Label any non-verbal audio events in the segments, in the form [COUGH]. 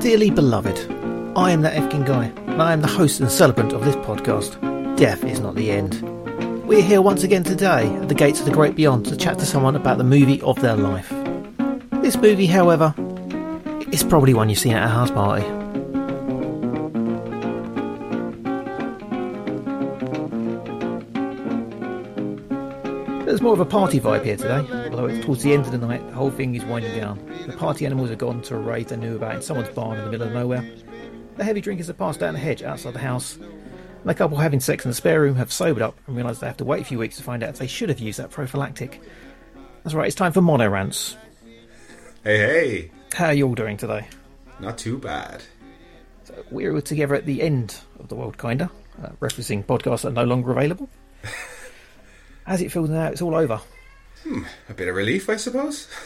Dearly beloved, I am that Efkin guy, and I am the host and celebrant of this podcast. Death is not the end. We're here once again today at the gates of the great beyond to chat to someone about the movie of their life. This movie, however, is probably one you've seen at a house party. There's more of a party vibe here today, although it's towards the end of the night, the whole thing is winding down. The party animals are gone to a rave they knew about in someone's barn in the middle of nowhere. The heavy drinkers have passed down the hedge outside the house. And the couple having sex in the spare room have sobered up and realised they have to wait a few weeks to find out if they should have used that prophylactic. That's right, it's time for Mono Rants. Hey, hey, How are you all doing today? not too bad. So we're together at the end of the world, kinda, uh, referencing podcasts that are no longer available. [LAUGHS] How's it feel now it's all over? A bit of relief, I suppose. [LAUGHS]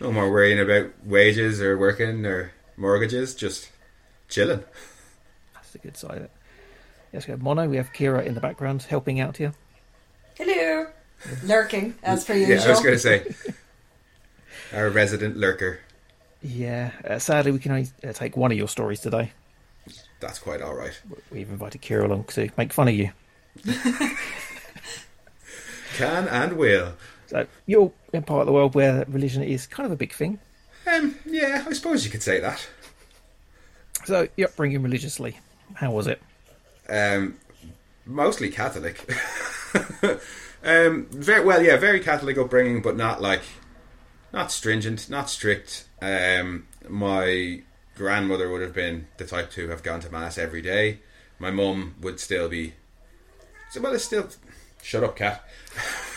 No more worrying about wages or working or mortgages, just chilling. That's the good side of it. Yes, we have Mono, we have Kira in the background helping out here. Hello. Lurking, as per usual. Yeah. I was going to say. Our resident lurker. Yeah, uh, sadly we can only uh, take one of your stories today. That's quite alright. We've invited Kira along to make fun of you. [LAUGHS] Can and will. So you're in part of the world where religion is kind of a big thing. Um, yeah, I suppose you could say that. So your upbringing religiously, how was it? Um, mostly Catholic. [LAUGHS] um, very well, yeah, very Catholic upbringing, but not like, not stringent, not strict. Um, my grandmother would have been the type to have gone to mass every day. My mum would still be. So, well, it's still. Shut up, cat. [LAUGHS]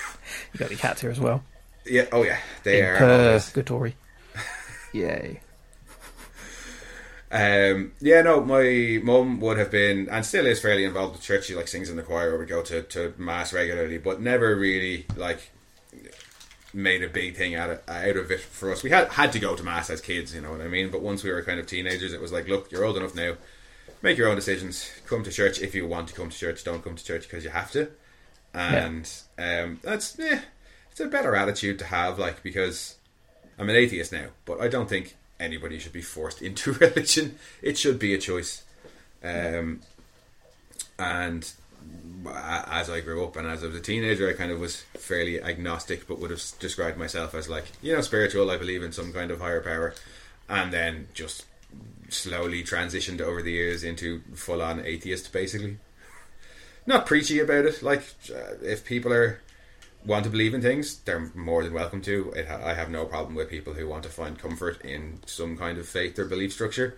You got the cats here as well. Yeah. Oh, yeah. They In are. purgatory. [LAUGHS] Yay. Um, yeah, no, my mum would have been and still is fairly involved with church. She like sings in the choir or would go to, to mass regularly, but never really like made a big thing out of out of it for us. We had had to go to mass as kids, you know what I mean. But once we were kind of teenagers, it was like, look, you're old enough now. Make your own decisions. Come to church if you want to come to church. Don't come to church because you have to. And um, that's yeah, it's a better attitude to have, like because I'm an atheist now, but I don't think anybody should be forced [LAUGHS] into religion. It should be a choice. Um, and as I grew up and as I was a teenager, I kind of was fairly agnostic, but would have described myself as like, you know, spiritual. I believe in some kind of higher power. And then just slowly transitioned over the years into full on atheist, basically. Not preachy about it. Like, uh, if people are want to believe in things, they're more than welcome to. It I have no problem with people who want to find comfort in some kind of faith or belief structure,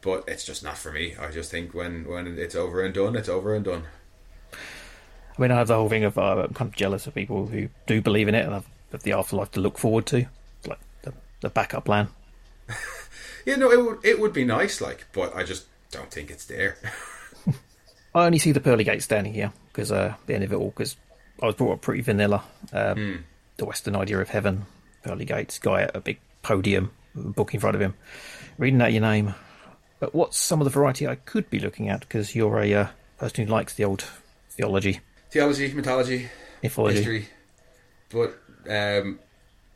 but it's just not for me. I just think when when it's over and done, it's over and done. I mean, I have the whole thing of uh, I'm kind of jealous of people who do believe in it and have, the afterlife to look forward to. It's like the, the backup plan. [LAUGHS] Yeah, no, it would it would be nice, like, but I just don't think it's there. [LAUGHS] I only see the pearly gates standing here because uh, the end of it all. Because I was brought up pretty vanilla. Um, The Western idea of heaven, pearly gates, guy at a big podium, book in front of him, reading out your name. But what's some of the variety I could be looking at? Because you're a uh, person who likes the old theology, Theology, mythology, mythology. history, but um,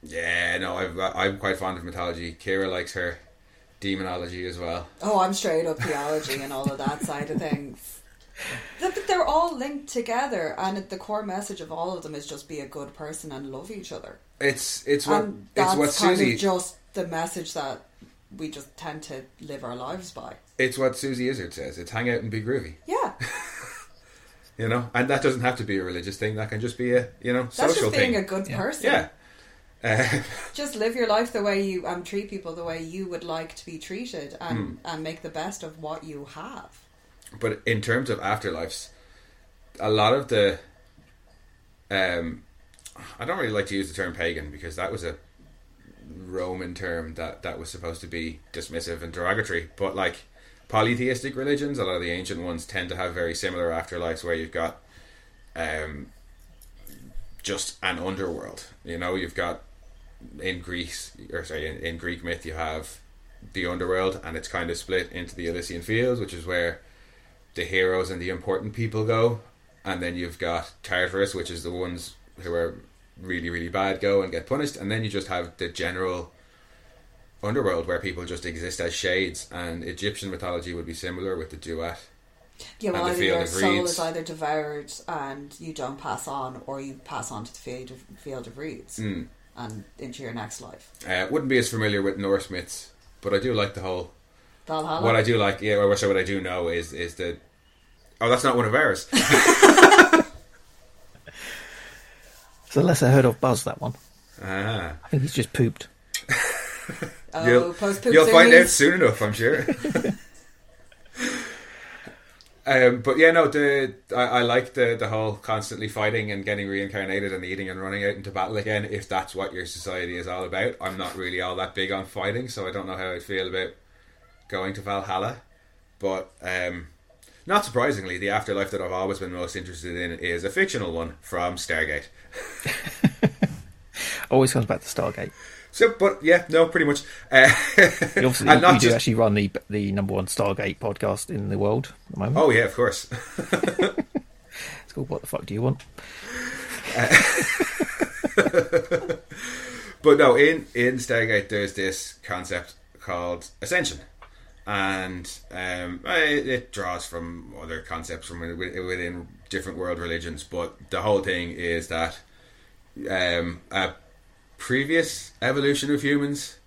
yeah, no, I've, I'm quite fond of mythology. Kira likes her demonology as well. Oh, I'm straight up theology and all of that side of things. Th- they're all linked together, and the core message of all of them is just be a good person and love each other. It's it's what and it's that's what Susie of just the message that we just tend to live our lives by. it's what Suzy Izzard says. It's hang out and be groovy. Yeah, [LAUGHS] you know, and that doesn't have to be a religious thing. That can just be a you know that's social just being thing. a good Yeah. person. yeah, uh, [LAUGHS] Just live your life the way you um, treat people the way you would like to be treated, and Hmm. and make the best of what you have. But in terms of afterlives, a lot of the um, I don't really like to use the term pagan because that was a Roman term that that was supposed to be dismissive and derogatory. But like polytheistic religions, a lot of the ancient ones tend to have very similar afterlives where you've got um, just an underworld. You know, you've got in Greece or sorry, in, in Greek myth you have the underworld and it's kind of split into the Elysian fields, which is where the heroes and the important people go, and then you've got Tartarus, which is the ones who are really really bad go and get punished, and then you just have the general underworld where people just exist as shades, and Egyptian mythology would be similar with the duat. Yeah, well, And the either field your soul is either devoured and you don't pass on, or you pass on to the field of, field of reeds Mm. and into your next life. Uh, wouldn't be as familiar with Norse myths, but I do like the whole. Valhalla. What I do like, yeah, or so what I do know is is that. Oh, that's not one of ours. [LAUGHS] It's a lesser heard of buzz, that one. ah. I think he's just pooped. [LAUGHS] oh, You'll- You'll find out soon enough, I'm sure. [LAUGHS] um, but yeah, no, the I, I like the the whole constantly fighting and getting reincarnated and eating and running out into battle again. If that's what your society is all about, I'm not really all that big on fighting, so I don't know how I'd feel about going to Valhalla. But um, not surprisingly, the afterlife that I've always been most interested in is a fictional one from Stargate. [LAUGHS] Always comes back to Stargate. So, but yeah, no, pretty much. Uh, You obviously [LAUGHS] you do actually run the the number one Stargate podcast in the world at the moment. Oh yeah, of course. [LAUGHS] It's called What the Fuck Do You Want? But no, in in Stargate, there's this concept called ascension, and um, it, it draws from other concepts from wi- within different world religions. But the whole thing is that um, a previous evolution of humans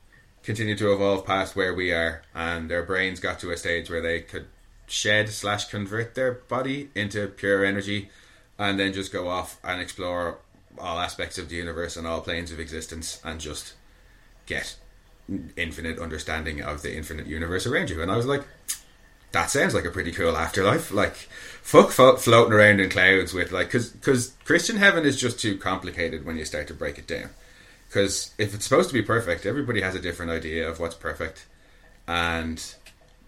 continued to evolve past where we are, and their brains got to a stage where they could shed slash convert their body into pure energy, and then just go off and explore all aspects of the universe and all planes of existence, and just get infinite understanding of the infinite universe around you. And I was like, that sounds like a pretty cool afterlife. [LAUGHS] Like, fuck flo- floating around in clouds with like, because because Christian heaven is just too complicated when you start to break it down. Because if it's supposed to be perfect, everybody has a different idea of what's perfect, and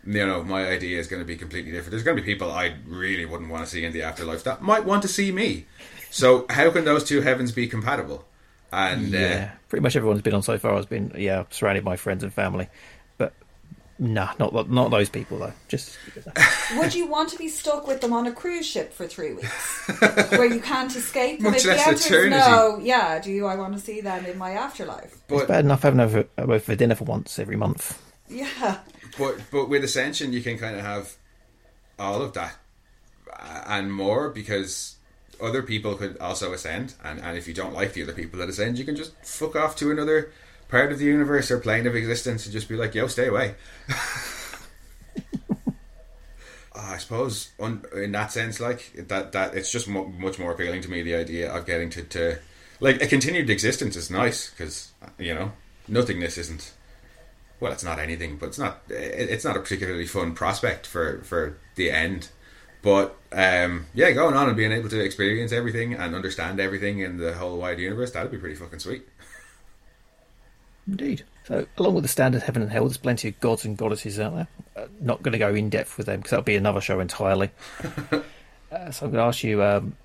you know my idea is going to be completely different. There's going to be people I really wouldn't want to see in the afterlife that might want to see me. So how can those two heavens be compatible? And Yeah, pretty much everyone's been on so far has been yeah surrounded by friends and family, but nah, not not those people though. Just [LAUGHS] Would you want to be stuck with them on a cruise ship for three weeks, [LAUGHS] where you can't escape? Them? Much if the less answer eternity. is no, yeah. Do you? I want to see them in my afterlife. it's bad enough having over over for dinner for once every month. Yeah. but but with ascension you can kind of have all of that uh, and more because other people could also ascend and, and if you don't like the other people that ascend you can just fuck off to another part of the universe or plane of existence and just be like yo stay away [LAUGHS] I suppose un, in that sense like that that it's just mu much more appealing to me the idea of getting to, to like a continued existence is nice because you know nothingness isn't well, it's not anything, but it's not it- it's not a particularly fun prospect for for the end. But um, yeah, going on and being able to experience everything and understand everything in the whole wide universe, that'd be pretty fucking sweet. Indeed. So, along with the standard heaven and hell, there's plenty of gods and goddesses out there. Uh, not going to go in depth with them because that'll be another show entirely. [LAUGHS] uh, so, I'm going to ask you um,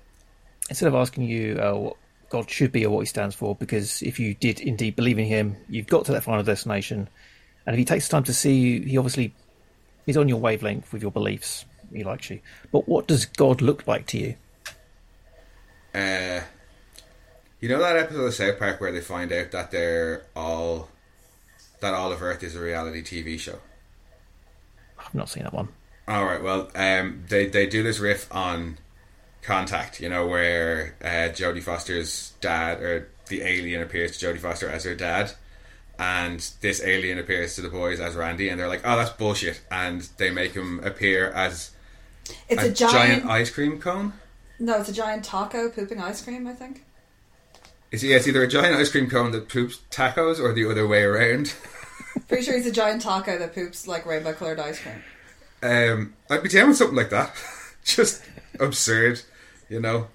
instead of asking you uh, what God should be or what he stands for, because if you did indeed believe in him, you've got to that final destination. And if he takes time to see you, he obviously is on your wavelength with your beliefs. He likes you. But what does God look like to you? Uh, you know that episode of South Park where they find out that they're all that all of Earth is a reality TV show. I've not seen that one. All right. Well, um, they they do this riff on Contact. You know where uh, Jodie Foster's dad or the alien appears to Jodie Foster as her dad, and this alien appears to the boys as Randy, and they're like, "Oh, that's bullshit," and they make him appear as It's a, a, giant. ice cream cone. no, it's a giant taco pooping ice cream. I think. It's, yeah, it's either a giant ice cream cone that poops tacos or the other way around. [LAUGHS] Pretty sure he's a giant taco that poops like rainbow colored ice cream. Um, I'd be down with something like that. [LAUGHS] Just absurd, you know.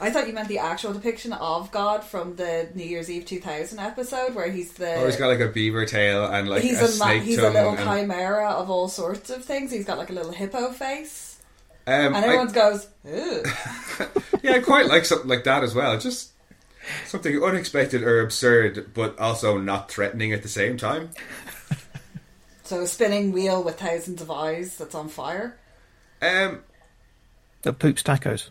I thought you meant the actual depiction of God from the New Year's Eve 2000 episode, where he's the. Oh, he's got like a beaver tail and like he's a, a, ma- snake he's a little chimera of all sorts of things. He's got like a little hippo face, um, and I- everyone goes, "Ew." [LAUGHS] yeah, I quite like something like that as well. Just something unexpected or absurd, but also not threatening at the same time. [LAUGHS] So a spinning wheel with thousands of eyes that's on fire. Um, That poops tacos.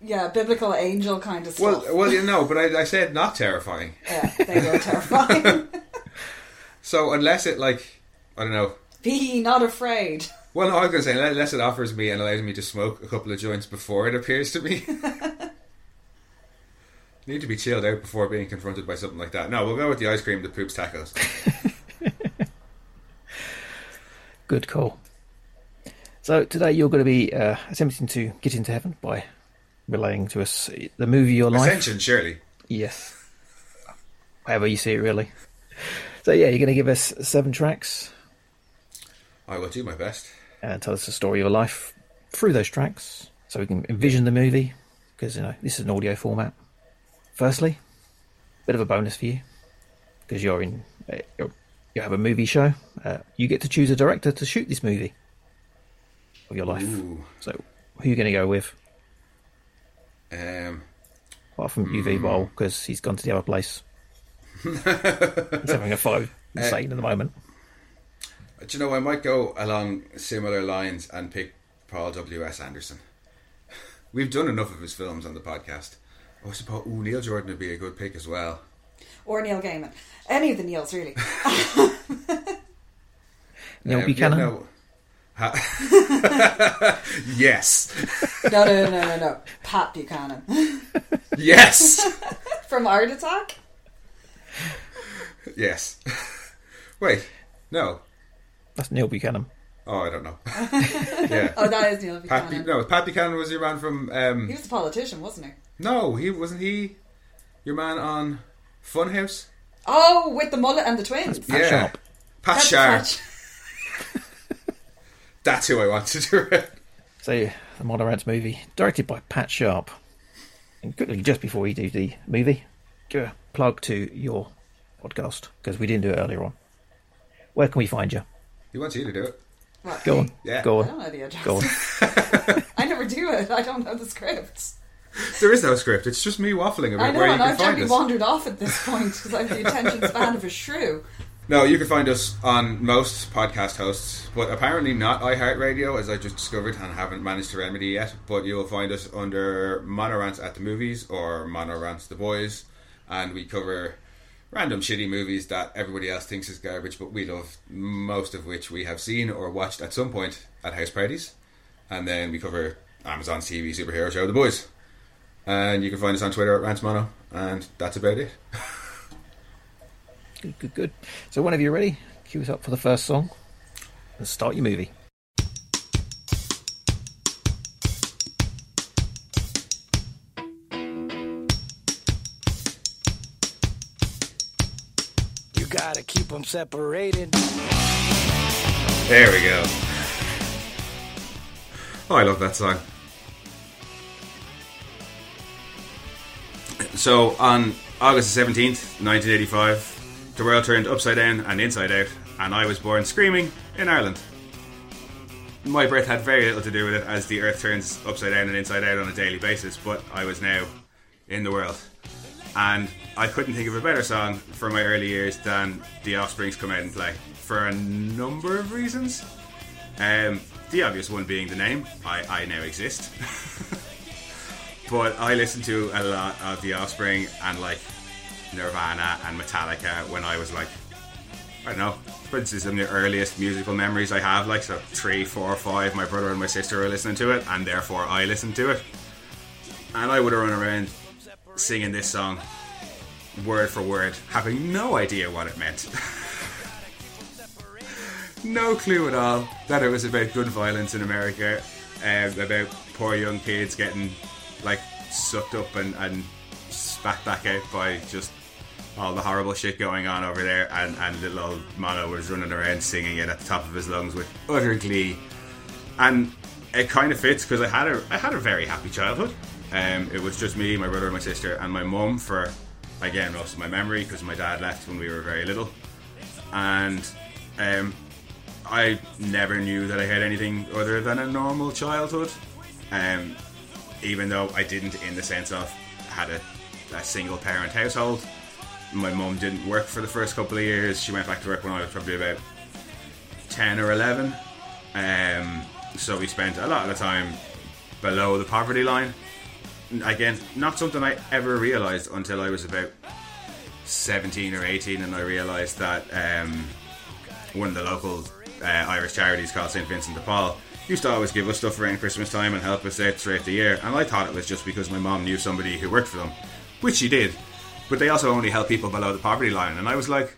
Yeah, biblical angel kind of well, stuff. well, you know, but I, I said not terrifying. [LAUGHS] yeah, they were terrifying. So So unless it like I don't know. Be not afraid. Well, no, I was going to say unless it offers me and allows me to smoke a couple of joints before it appears to me. [LAUGHS] Need to be chilled out before being confronted by something like that. No, we'll go with the ice cream that poops tacos. [LAUGHS] Good call. So today you're going to be uh, attempting to get into heaven by relaying to us the movie Your Life. Ascension, surely. Yes. However you see it, really. So yeah, you're going to give us seven tracks I will do my best. And tell us the story of your life through those tracks, so we can envision the movie. Because you know this is an audio format. Firstly, bit of a bonus for you because you're in uh, you're, you have a movie show. Uh, you get to choose a director to shoot this movie of your life. Ooh. So who are you going to go with? Um, Apart from Uwe Boll because he's gone to the other place. he's having a [LAUGHS] photo insane at the moment. Do you know, I might go along similar lines and pick Paul W.S. Anderson. We've done enough of his films on the podcast. Oh, I suppose ooh, Neil Jordan would be a good pick as well. Or Neil Gaiman. Any of the Neils, really. [LAUGHS] Neil Um, Buchanan. yeah, no. Ha- [LAUGHS] yes. No, no, no, no, no, no. Pat Buchanan. Yes. [LAUGHS] From Art Attack? yes. Wait. No. That's Neil Buchanan. Oh, I don't know. [LAUGHS] yeah. Oh, that is Neil Pat Buchanan. Bu- no, Pat Buchanan was your man from. Um, He was a politician, wasn't he? no, he wasn't he. Your man on Funhouse. Oh, with the mullet and the twins. Pat yeah, Sharp. Pat That's Sharp. Pat- [LAUGHS] That's who I want to do it. So the Monorants movie, directed by Pat Sharp. And quickly, just before we do the movie, give a plug to your podcast because we didn't do it earlier on. Where can we find you? He wants you to do it. What, Go on. Yeah. Go I don't know the address. Go on. [LAUGHS] [LAUGHS] I never do it. I don't know the scripts. There is no script. It's just me waffling I about know, where you and can I've find totally us. wandered off at this point because I have the attention span of a shrew. No, you can find us on most podcast hosts, but apparently not iHeartRadio, as I just discovered and haven't managed to remedy yet. But you'll find us under Monorants at the Movies or Monorants the Boys, and we cover random shitty movies that everybody else thinks is garbage, but we love, most of which we have seen or watched at some point at house parties. And then we cover Amazon's TV superhero show, The Boys. And you can find us on Twitter at Rantsmono, and that's about it. Good, good, good. So whenever you're ready, cue us up for the first song and start your movie. Gotta keep them separated. There we go. Oh, I love that song. So, on August 17th, 1985, the world turned upside down and inside out, and I was born screaming in Ireland. My birth had very little to do with it, as the earth turns upside down and inside out on a daily basis, but I was now in the world. And I couldn't think of a better song for my early years than The Offspring's Come Out and Play, for a number of reasons. Um, the obvious one being the name, I, I now exist. [LAUGHS] but I listened to a lot of The Offspring and like Nirvana and Metallica when I was like, I don't know, this is of the earliest musical memories I have, like so three, four, five, my brother and my sister were listening to it, and therefore I listened to it. And I would have run around singing this song word for word, having no idea what it meant. [LAUGHS] no clue at all that it was about gun violence in America, um, about poor young kids getting like sucked up and, and spat back out by just all the horrible shit going on over there, and, and little old Mono was running around singing it at the top of his lungs with utter glee. And it kind of fits because I had a I had a very happy childhood. Um, it was just me, my brother, my sister, and my mum for again lost my memory because my dad left when we were very little, and um, I never knew that I had anything other than a normal childhood. Um, even though I didn't, in the sense of had a, a single parent household. My mum didn't work for the first couple of years. She went back to work when I was probably about ten or eleven. Um, so we spent a lot of the time below the poverty line. Again, not something I ever realised until I was about 17 or 18 and I realised that um, one of the local uh, Irish charities called St Vincent de Paul used to always give us stuff around Christmas time and help us out throughout the year. And I thought it was just because my mom knew somebody who worked for them, which she did. But they also only help people below the poverty line, and I was like,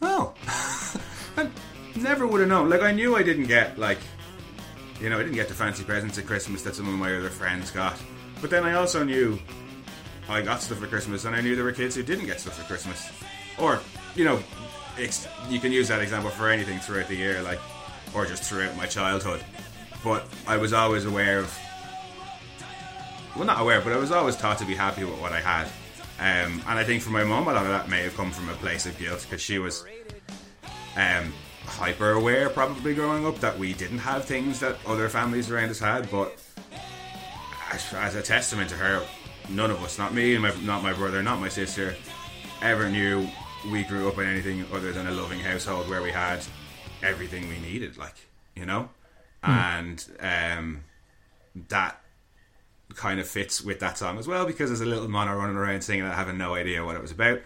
oh, [LAUGHS] I never would have known. Like I knew I didn't get like, you know, I didn't get the fancy presents at Christmas that some of my other friends got. But then I also knew I got stuff for Christmas, and I knew there were kids who didn't get stuff for Christmas. Or, you know, you can use that example for anything throughout the year, like, or just throughout my childhood. But I was always aware of, well, not aware, but I was always taught to be happy with what I had. Um, and I think for my mum, a lot of that may have come from a place of guilt because she was um, hyper aware, probably growing up, that we didn't have things that other families around us had. But as, as a testament to her, none of us, not me, my, not my brother, not my sister, ever knew we grew up in anything other than a loving household where we had everything we needed, like you know, and um, that kind of fits with that song as well because there's a little mono running around singing that having no idea what it was about.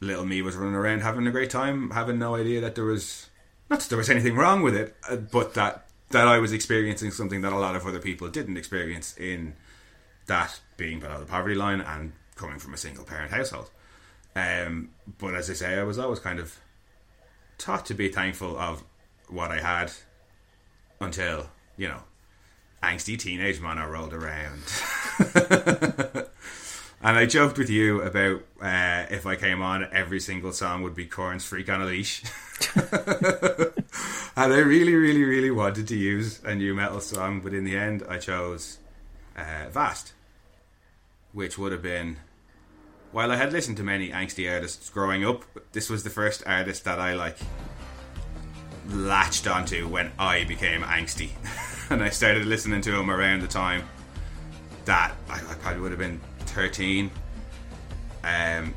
Little me was running around having a great time, having no idea that there was not that there was anything wrong with it, uh, but that that I was experiencing something that a lot of other people didn't experience in that being below the poverty line and coming from a single parent household. Um, but as I say, I was always kind of taught to be thankful of what I had until, you know, angsty teenage mono rolled around. [LAUGHS] and I joked with you about uh, if I came on, every single song would be Korn's Freak on a Leash. [LAUGHS] and I really, really, really wanted to use a nu metal song, but in the end, I chose uh, Vast, which would have been. While I had listened to many angsty artists growing up, this was the first artist that I like latched onto when I became angsty. [LAUGHS] and I started listening to him around the time that I, I probably would have been 13. Um,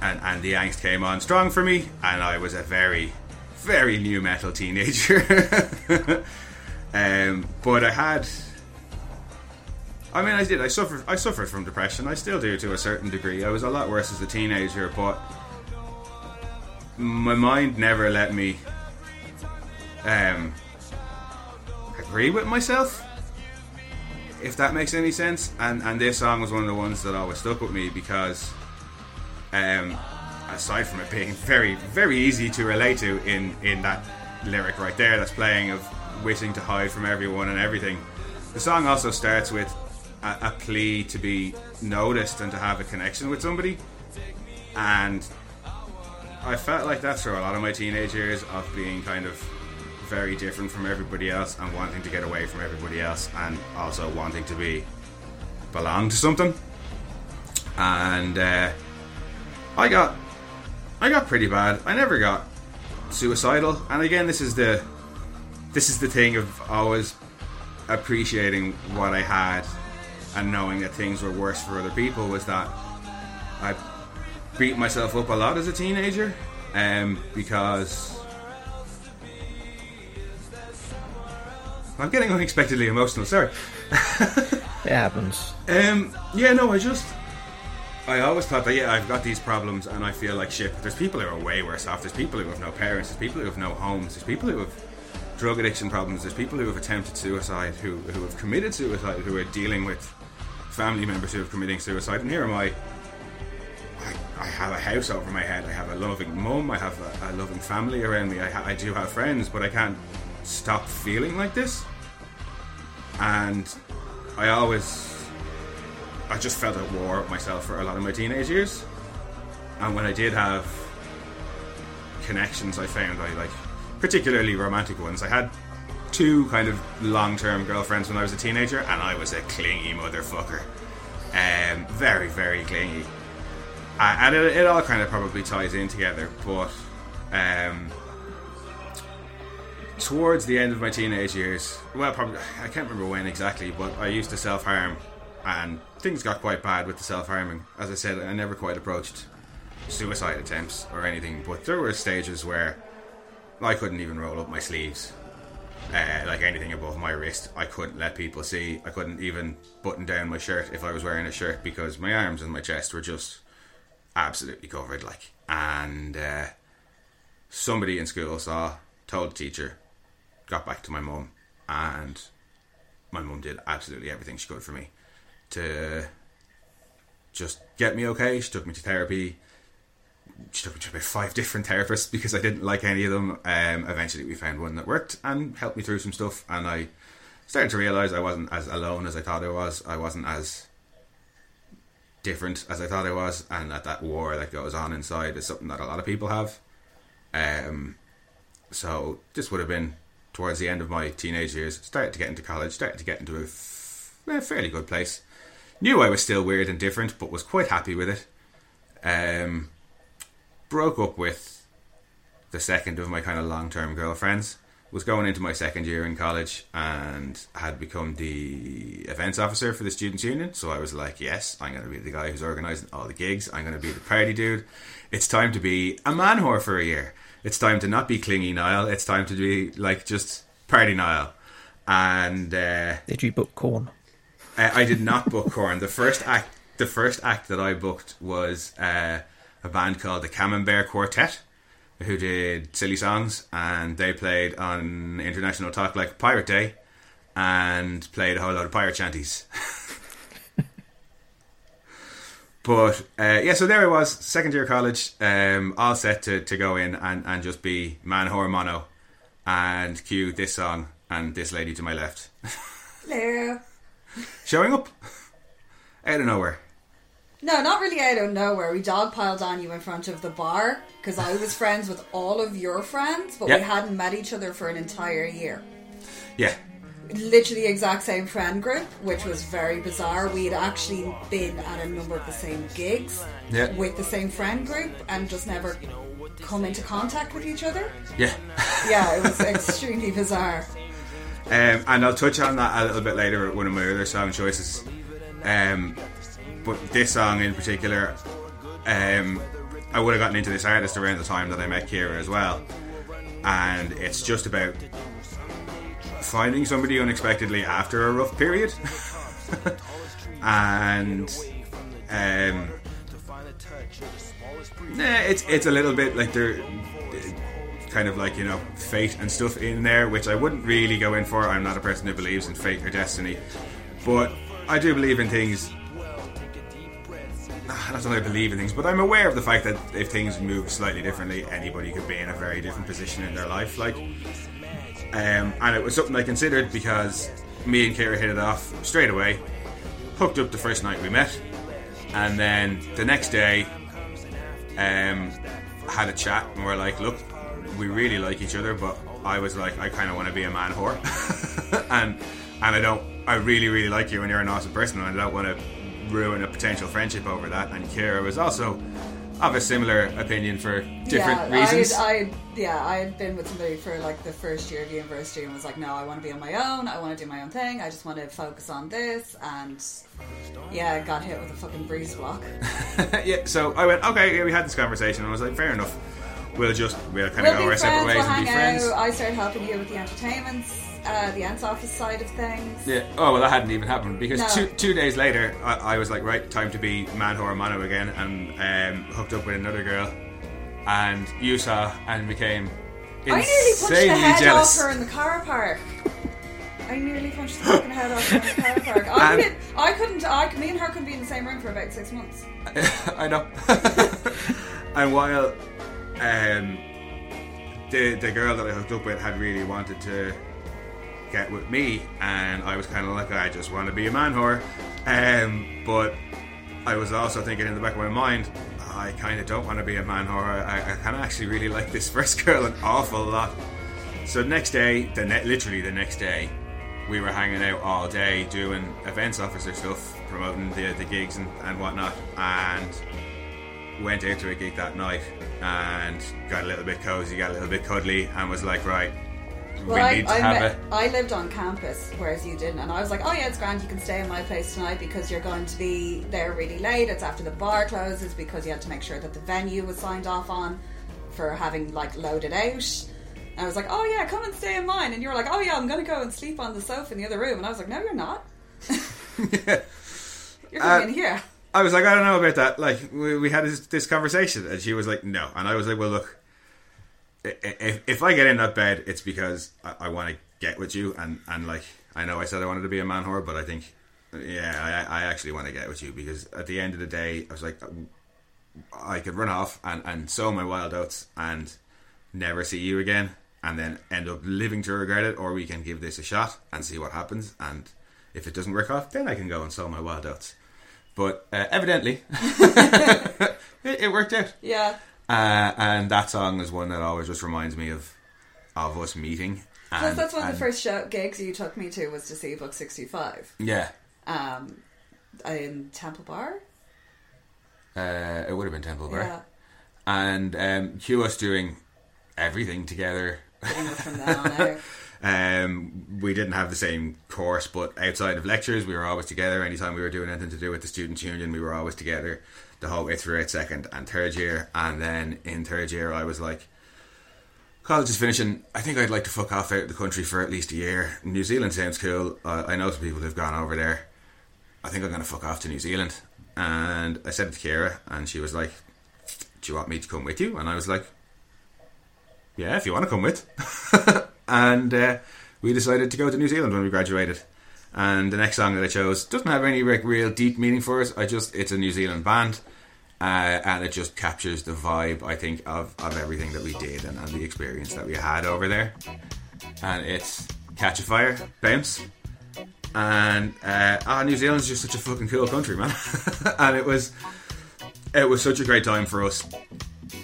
and, and the angst came on strong for me, and I was a very, very nu metal teenager. [LAUGHS] um, but I had. I mean, I did. I suffered. I suffered from depression. I still do to a certain degree. I was a lot worse as a teenager, but my mind never let me um, agree with myself, if that makes any sense. And and this song was one of the ones that always stuck with me because, um, aside from it being very very easy to relate to in in that lyric right there that's playing of wishing to hide from everyone and everything, the song also starts with a, a plea to be noticed and to have a connection with somebody, and. I felt like that through a lot of my teenage years of being kind of very different from everybody else and wanting to get away from everybody else and also wanting to be belong to something. And uh, I got I got pretty bad. I never got suicidal. And again, this is the this is the thing of always appreciating what I had and knowing that things were worse for other people was that I beat myself up a lot as a teenager um, because I'm getting unexpectedly emotional. Sorry. [LAUGHS] It happens. Um, yeah, no, I just. I always thought that, yeah, I've got these problems and I feel like shit. But there's people who are way worse off. There's people who have no parents. There's people who have no homes. There's people who have drug addiction problems. There's people who have attempted suicide, who, who have committed suicide, who are dealing with family members who are committing suicide. And here am I. I, I have a house over my head. I have a loving mum. I have a, a loving family around me. I, ha- I do have friends, but I can't stop feeling like this. And I always, I just felt at war with myself for a lot of my teenage years. And when I did have connections, I found I like, particularly romantic ones. I had two kind of long-term girlfriends when I was a teenager, and I was a clingy motherfucker. Um, very, very clingy. Uh, and it, it all kind of probably ties in together, but um, towards the end of my teenage years, well, probably I can't remember when exactly, but I used to self harm, and things got quite bad with the self harming. As I said, I never quite approached suicide attempts or anything, but there were stages where I couldn't even roll up my sleeves. Uh, like anything above my wrist, I couldn't let people see. I couldn't even button down my shirt if I was wearing a shirt because my arms and my chest were just absolutely covered. Like, and uh, somebody in school saw, told the teacher, got back to my mum, and my mum did absolutely everything she could for me to just get me okay. She took me to therapy. She took me to about five different therapists because I didn't like any of them. Um, eventually, we found one that worked and helped me through some stuff, and I started to realize I wasn't as alone as I thought I was. I wasn't as different as I thought I was, and that that war that goes on inside is something that a lot of people have. Um, so this would have been towards the end of my teenage years. Started to get into college. Started to get into a, f- a fairly good place. Knew I was still weird and different, but was quite happy with it. Um, broke up with the second of my kind of long term girlfriends. Was going into my second year in college and had become the events officer for the students' union. So I was like, yes, I'm going to be the guy who's organising all the gigs. I'm going to be the party dude. It's time to be a man whore for a year. It's time to not be clingy Niall. It's time to be like just party Niall. And uh, Did you book Korn? I, I did not book Korn. The first act, the first act that I booked was uh, a band called the Camembert Quartet, who did silly songs, and they played on International Talk Like Pirate Day, and played a whole lot of pirate shanties. [LAUGHS] but uh, yeah, so there I was, second year college, um, all set to, to go in and, and just be man whore mono, and cue this song and this lady to my left. Hello. showing up out of nowhere. No, not really out of nowhere. We dogpiled on you in front of the bar because I was friends with all of your friends, but we hadn't met each other for an entire year. Yeah, Literally exact same friend group, which was very bizarre. We had actually been at a number of the same gigs Yeah. with the same friend group and just never come into contact with each other. yeah. [LAUGHS] Yeah, it was extremely bizarre. Um, and I'll touch on that a little bit later one of my other song choices. Um, but this song in particular, um, I would have gotten into this artist around the time that I met Kira as well. And it's just about finding somebody unexpectedly after a rough period. [LAUGHS] and um, nah, it's it's a little bit like they're kind of like you know fate and stuff in there, which I wouldn't really go in for. I'm not a person who believes in fate or destiny, but I do believe in things. Ah, Not that I believe in things, but I'm aware of the fact that if things move slightly differently, anybody could be in a very different position in their life. Like, um, and it was something I considered because me and Kira hit it off straight away. Hooked up the first night we met, and then the next day, um, had a chat and we're like, look, we really like each other, but I was like, I kind of want to be a man whore, [LAUGHS] and and I don't, I really really like you and you're an awesome person, and I don't want to ruin a potential friendship over that. And Kira was also of a similar opinion for different yeah, reasons. I, I, yeah, I had been with somebody for like the first year of university and was like, no, I want to be on my own. I want to do my own thing. I just want to focus on this. And yeah, I got hit with a fucking breeze block. [LAUGHS] yeah, so I went, okay, yeah, we had this conversation, and I was like, fair enough. We'll just we'll kind of We'll go our separate ways We'll and be friends. out. I started helping you with the entertainments, uh, the ants office side of things. Yeah. Oh well, that hadn't even happened because No. two two days later, I, I was like, right, time to be man whore mano again, and um, hooked up with another girl, and you saw and became I nearly punched the head jealous. off her in the car park. I nearly punched the fucking head off her in the car [LAUGHS] park. I, And- did, I couldn't. I, me and her couldn't be in the same room for about six months. [LAUGHS] I know. [LAUGHS] and while um, the the girl that I hooked up with had really wanted to get with me, and I was kind of like, I just want to be a man whore. Um, but I was also thinking in the back of my mind, I kind of don't want to be a man whore. I, I kind of actually really [LAUGHS] like this first girl an awful lot. So next day, the ne- literally the next day, we were hanging out all day doing events officer stuff, promoting the, the gigs and, and whatnot, and went out to a gig that night and got a little bit cozy, got a little bit cuddly, and was like, right, Well, we I, need to I, have met- a. I lived on campus, whereas you didn't, and I was like, "Oh yeah, it's grand. You can stay in my place tonight because you're going to be there really late. It's after the bar closes because you had to make sure that the venue was signed off on for having like loaded out." And I was like, "Oh yeah, come and stay in mine." And you were like, "Oh yeah, I'm going to go and sleep on the sofa in the other room." And I was like, "No, you're not. yeah. [LAUGHS] You're Uh, coming in here." I was like, I don't know about that. Like, we, we had this, this conversation, and she was like, no. And I was like, well, look, if if I get in that bed, it's because I, I want to get with you, and and like I know I said I wanted to be a man whore, but I think yeah, I I actually want to get with you because at the end of the day, I was like I could run off and and sow my wild oats and never see you again, and then end up living to regret it, or we can give this a shot and see what happens, and if it doesn't work off, then I can go and sow my wild oats. But uh, evidently, [LAUGHS] it, it worked out. Yeah. Uh, and that song is one that always just reminds me of of us meeting. Plus, And, that's one of the first show, gigs you took me to was to see Buck 65 Yeah, um, in Temple Bar. uh, it would have been Temple Bar. Yeah. And um, cue us doing everything together. From then on out. [LAUGHS] Um, we didn't have the same course, but outside of lectures, we were always together. Anytime we were doing anything to do with the students' union, we were always together the whole way throughout second and third year. And then in third year, I was like, college is finishing. I think I'd like to fuck off out of the country for at least a year. New Zealand sounds cool. Uh, I know some people who've gone over there. I think I'm going to fuck off to New Zealand. And I said it to Kira, and she was like, Do you want me to come with you? And I was like, Yeah, if you want to come with. [LAUGHS] and uh, we decided to go to New Zealand when we graduated. And the next song that I chose doesn't have any like, real deep meaning for us. I just it's a New Zealand band, uh, and it just captures the vibe I think of, of everything that we did and, and the experience that we had over there. And it's Katchafire, Bounce, and uh, ah, New Zealand's just such a fucking cool country, man. [LAUGHS] and it was it was such a great time for us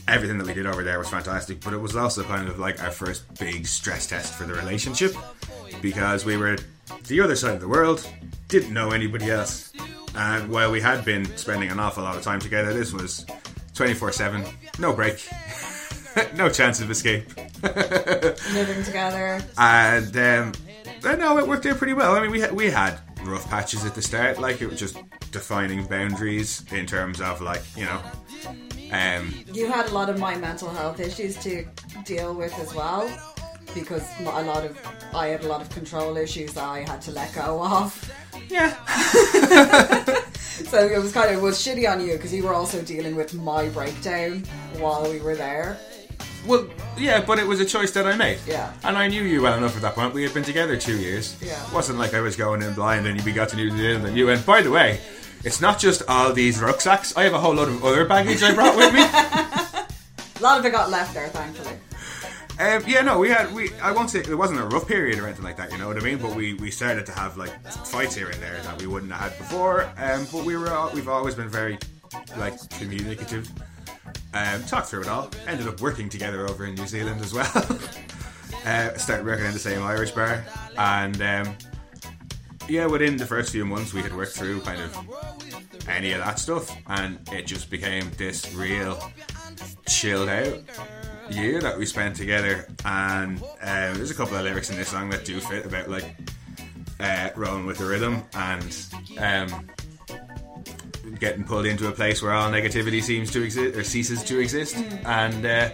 everything that we did over there was fantastic, but it was also kind of like our first big stress test for the relationship because we were the other side of the world, didn't know anybody else, and while we had been spending an awful lot of time together, this was 24 7, no break, [LAUGHS] no chance of escape. [LAUGHS] Living together. And um, no, it worked out pretty well. I mean, we had, we had rough patches at the start, like it was just defining boundaries in terms of like you know. Um, You had a lot of my mental health issues to deal with as well. Because a lot of I had a lot of control issues that I had to let go of. yeah, [LAUGHS] So it was kind of it was shitty on you because you were also dealing with my breakdown while we were there. Well, yeah, but it was a choice that I made. Yeah. And I knew you well enough at that point. We had been together two years. Yeah. It wasn't like I was going in blind and we got to New Zealand and you went, by the way, it's not just all these rucksacks. I have a whole lot of other baggage I brought with me. [LAUGHS] A lot of it got left there, thankfully. Um, yeah, no, we had we. I won't say it wasn't a rough period or anything like that. You know what I mean? But we, we started to have like fights here and there that we wouldn't have had before. Um, but we were all, we've always been very like communicative. Um, talked through it all. Ended up working together over in New Zealand as well. [LAUGHS] uh, started working in the same Irish bar, and um, yeah, within the first few months, we had worked through kind of any of that stuff, and it just became this real chilled out year that we spent together. And um, there's a couple of lyrics in this song that do fit about like uh, rolling with the rhythm and um, getting pulled into a place where all negativity seems to exist or ceases to exist. And uh,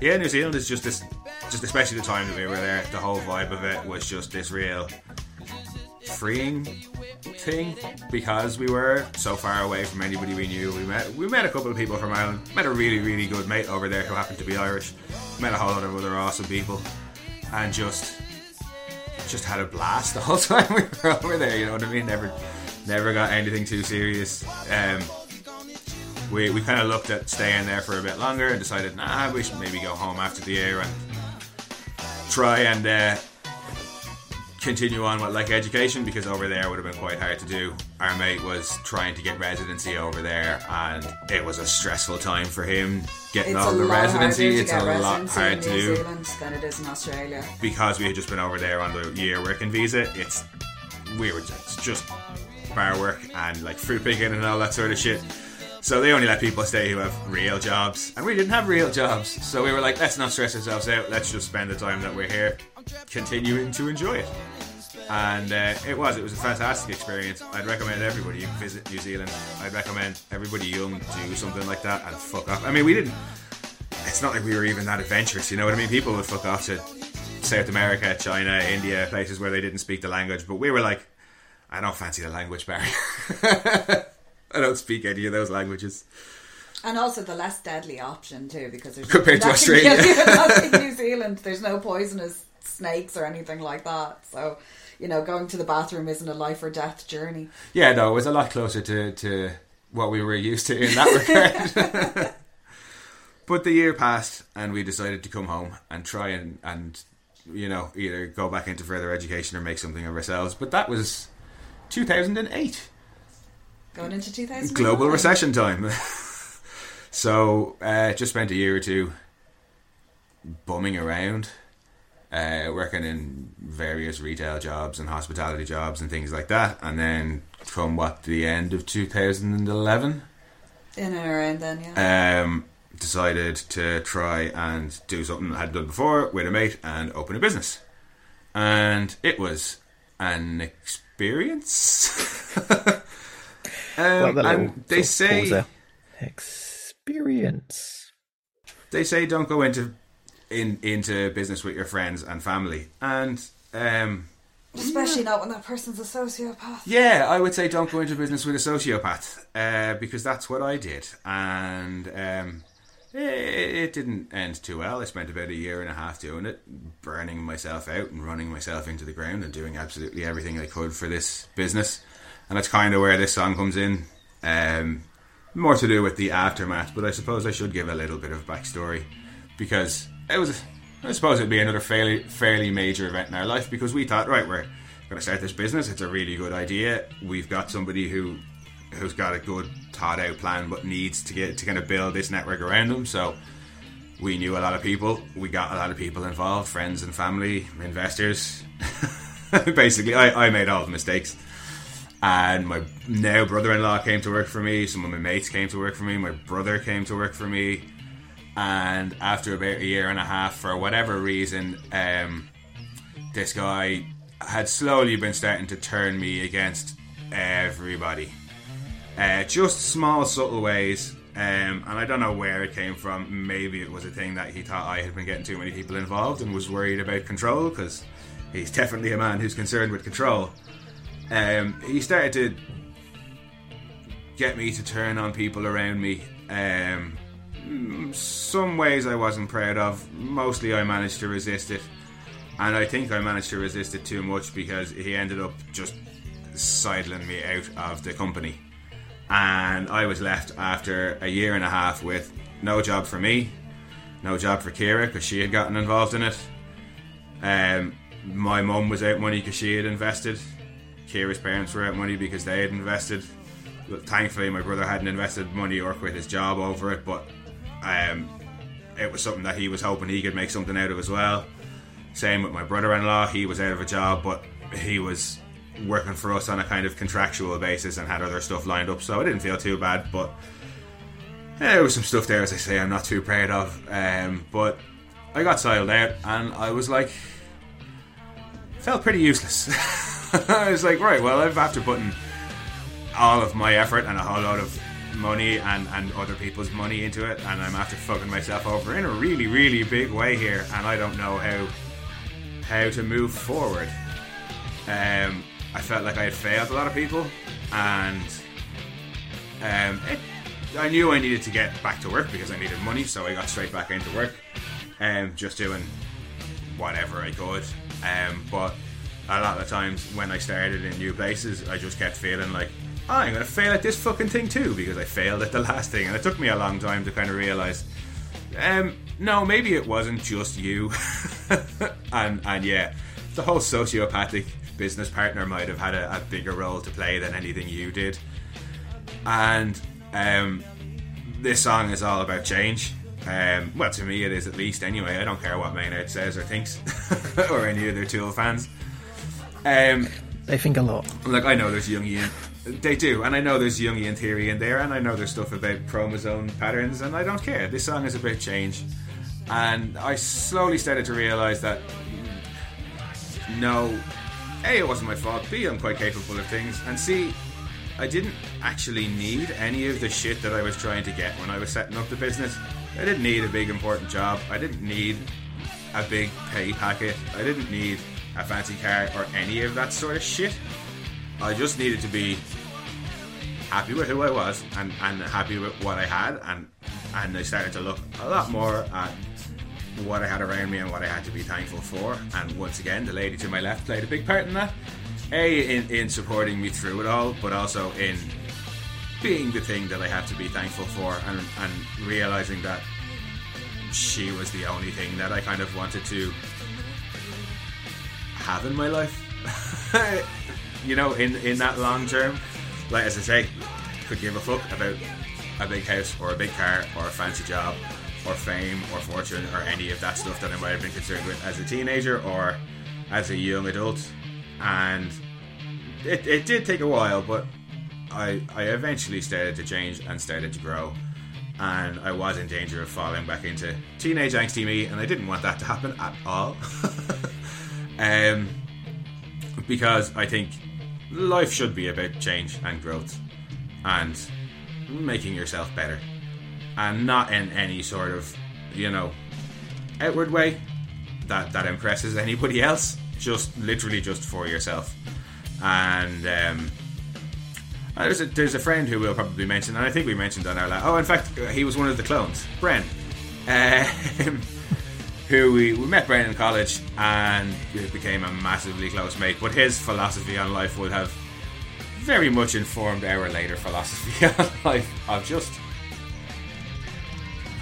yeah, New Zealand is just this, just especially the time that we were there. The whole vibe of it was just this real freeing thing because we were so far away from anybody we knew. We met we met a couple of people from Ireland. Met a really really good mate over there who happened to be Irish. Met a whole lot of other awesome people, and just just had a blast [LAUGHS] the whole time we were over there. You know what I mean? Never never got anything too serious. Um, we we kind of looked at staying there for a bit longer and decided, nah, we should maybe go home after the year and try and. Uh, continue on with like education because over there would have been quite hard to do. Our mate was trying to get residency over there, and it was a stressful time for him getting It's all the residency. It's a lot hard to do than it is in Australia. because we had just been over there on the year working visa. It's we were just, just bar work and like fruit picking and all that sort of shit. So they only let people stay who have real jobs, and we didn't have real jobs. So we were like, let's not stress ourselves out. Let's just spend the time that we're here, continuing to enjoy it. And uh, it was, it was a fantastic experience. I'd recommend everybody visit New Zealand. I'd recommend everybody young do something like that and fuck off. I mean, we didn't. It's not like we were even that adventurous. You know what I mean? People would fuck off to South America, China, India, places where they didn't speak the language. But we were like, I don't fancy the language barrier. [LAUGHS] I don't speak any of those languages. And also the less deadly option too, because there's Compared to nothing that [LAUGHS] can Australia. kill you. That's in New Zealand, there's no poisonous snakes or anything like that. So, you know, going to the bathroom isn't a life or death journey. Yeah, no, it was a lot closer to, to what we were used to in that [LAUGHS] regard. [LAUGHS] but the year passed, and we decided to come home and try and, and you know either go back into further education or make something of ourselves. But that was 2008, Going into 2000 global recession time. [LAUGHS] so uh, just spent a year or two bumming around. Uh, working in various retail jobs and hospitality jobs and things like that, and then from what the end of 2011, In and around then, yeah. um, decided to try and do something I hadn't done before with a mate and open a business. And it was an experience. [LAUGHS] um, Like the little and they sort pause say experience. they say don't go into in into business with your friends and family. And um, Especially not when that person's a sociopath. Yeah, I would say don't go into business with a sociopath uh, because that's what I did, and um, it, it didn't end too well. I spent about a year and a half doing it, burning myself out and running myself into the ground and doing absolutely everything I could for this business, and that's kind of where this song comes in. Um, more to do with the aftermath, but I suppose I should give a little bit of backstory because it was. I suppose it'd be another fairly fairly major event in our life because we thought, right, we're going to start this business. It's a really good idea. We've got somebody who who's got a good thought out plan, but needs to get to kind of build this network around them. So we knew a lot of people. We got a lot of people involved, friends and family, investors. [LAUGHS] Basically, I, I made all the mistakes. And my now brother-in-law came to work for me. Some of my mates came to work for me. My brother came to work for me and after about a year and a half, for whatever reason, um, this guy had slowly been starting to turn me against everybody. Uh, just small, subtle ways, um, and I don't know where it came from. Maybe it was a thing that he thought I had been getting too many people involved and was worried about control because he's definitely a man who's concerned with control. Um, he started to get me to turn on people around me. Um, some ways I wasn't proud of. Mostly I managed to resist it. And I think I managed to resist it too much because he ended up just sidling me out of the company. And I was left after a year and a half with no job for me, no job for Kira because she had gotten involved in it. Um, my mum was out money because she had invested. Kira's parents were out money because they had invested. Thankfully, my brother hadn't invested money or quit his job over it, but um, it was something that he was hoping he could make something out of as well. Same with my brother-in-law; he was out of a job, but he was working for us on a kind of contractual basis and had other stuff lined up, so I didn't feel too bad. But yeah, there was some stuff there, as I say, I'm not too proud of. Um, but I got siled out, and I was like, felt pretty useless. [LAUGHS] I was like, right, well, I've after putting all of my effort and a whole lot of money and, and other people's money into it, and I'm after fucking myself over in a really, really big way here, and I don't know how how to move forward. Um, I felt like I had failed a lot of people, and um, it, I knew I needed to get back to work because I needed money, so I got straight back into work, um, just doing whatever I could. Um, but a lot of times when I started in new places, I just kept feeling like I'm going to fail at this fucking thing too because I failed at the [LAUGHS] last thing, and it took me a long time to kind of realize. Um, no, maybe it wasn't just you, [LAUGHS] and and yeah, the whole sociopathic business partner might have had a, a bigger role to play than anything you did, and um, this song is all about change. Um, well, to me, it is at least anyway. I don't care what Maynard says or thinks, [LAUGHS] or any other Tool fans. Um, They think a lot. Like I know there's young Jungian. They do, and I know there's Jungian theory in there, and I know there's stuff about chromosome patterns, and I don't care. This song is about change. And I slowly started to realise that no, A, it wasn't my fault, B, I'm quite capable of things, and C, I didn't actually need any of the shit that I was trying to get when I was setting up the business. I didn't need a big important job, I didn't need a big pay packet, I didn't need a fancy car or any of that sort of shit. I just needed to be happy with who I was and, and happy with what I had and and I started to look a lot more at what I had around me and what I had to be thankful for. And once again, the lady to my left played a big part in that. A in, in supporting me through it all, but also in being the thing that I had to be thankful for and, and realizing that she was the only thing that I kind of wanted to have in my life. [LAUGHS] you know, in in that long term, like as I say, could give a fuck about a big house or a big car or a fancy job or fame or fortune or any of that stuff that I might have been concerned with as a teenager or as a young adult. And it, it did take a while, but I I eventually started to change and started to grow. And I was in danger of falling back into teenage angsty me, and I didn't want that to happen at all. [LAUGHS] um, because I think life should be about change and growth and making yourself better. And not in any sort of you know outward way that that impresses anybody else. Just literally just for yourself. And um, uh, there's a, there's a friend who we'll probably mention and I think we mentioned on our last oh in fact uh, he was one of the clones. Bren. Um, [LAUGHS] who we, we met Bren in college and we became a massively close mate but his philosophy on life would have very much informed our later philosophy [LAUGHS] on life of just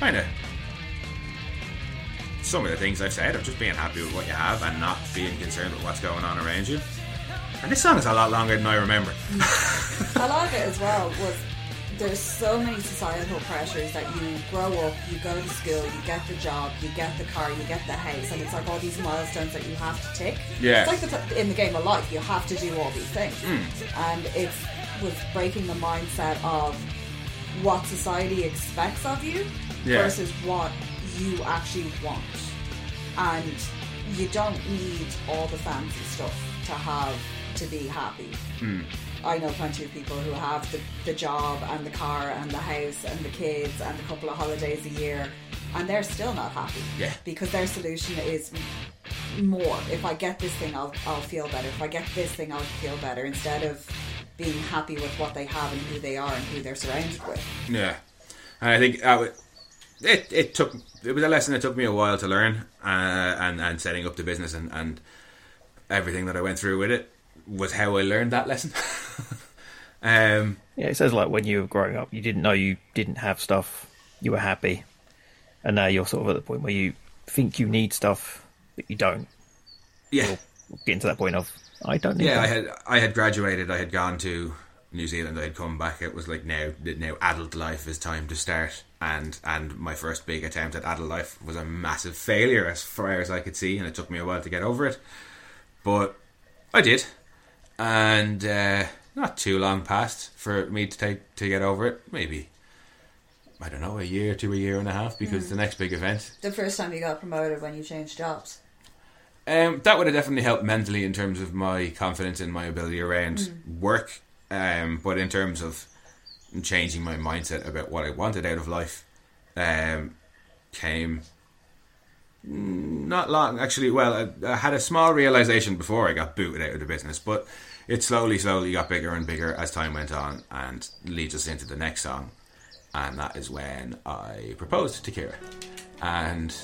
kind of some of the things I've said of just being happy with what you have and not being concerned with what's going on around you. And this song is a lot longer than I remember. Mm. [LAUGHS] a lot of it as well was there's so many societal pressures that you grow up, you go to school, you get the job, you get the car, you get the house, and it's like all these milestones that you have to tick. Yeah. It's like the, in the game of life, you have to do all these things, hmm. and it was breaking the mindset of what society expects of you Yeah. versus what you actually want, and you don't need all the fancy stuff to have to be happy. Hmm. I know plenty of people who have the, the job and the car and the house and the kids and a couple of holidays a year and they're still not happy. Yeah. Because their solution is more. If I get this thing, I'll, I'll feel better. If I get this thing, I'll feel better. Instead of being happy with what they have and who they are and who they're surrounded with. Yeah, and I think uh, it it took it was a lesson that took me a while to learn, uh, and and setting up the business and and everything that I went through with it was how I learned that lesson. [LAUGHS] um, Yeah, it says like when you were growing up, you didn't know you didn't have stuff, you were happy, and now you're sort of at the point where you think you need stuff, but you don't. yeah, Getting to that point of I don't need. yeah. I had I had graduated. I had gone to New Zealand. I had come back. It was like now now adult life is time to start. And and my first big attempt at adult life was a massive failure as far as I could see, and it took me a while to get over it. But I did, and uh, not too long passed for me to take to get over it. Maybe I don't know, a year to a year and a half, because the next big event The first time you got promoted when you changed jobs. Um, that would have definitely helped mentally in terms of my confidence in my ability around work. Um, but in terms of changing my mindset about what I wanted out of life, um, came not long. Actually, well, I, I had a small realization before I got booted out of the business, but it slowly, slowly got bigger and bigger as time went on, and leads us into the next song, and that is when I proposed to Kira, and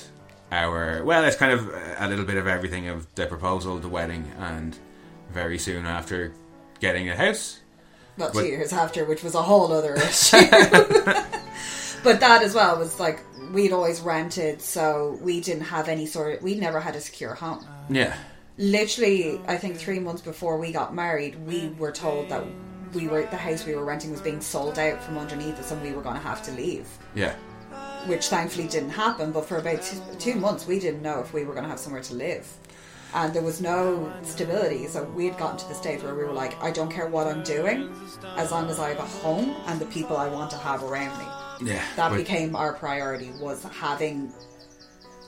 our well, it's kind of a little bit of everything of the proposal, the wedding, and very soon after getting a house. Not But- two years after, which was a whole other issue. [LAUGHS] but that as well was like we'd always rented, so we didn't have any sort of. We never had a secure home. Yeah, Literally, I think mm-hmm. three months before we got married, we mm-hmm. were told that we were the house we were renting was being sold out from underneath us, and we were going to have to leave. yeah, Which thankfully didn't happen. But for about two, two months, we didn't know if we were going to have somewhere to live. And there was no stability, so we had gotten to the stage where we were like, I don't care what I'm doing, as long as I have a home and the people I want to have around me. yeah. That But- became our priority was having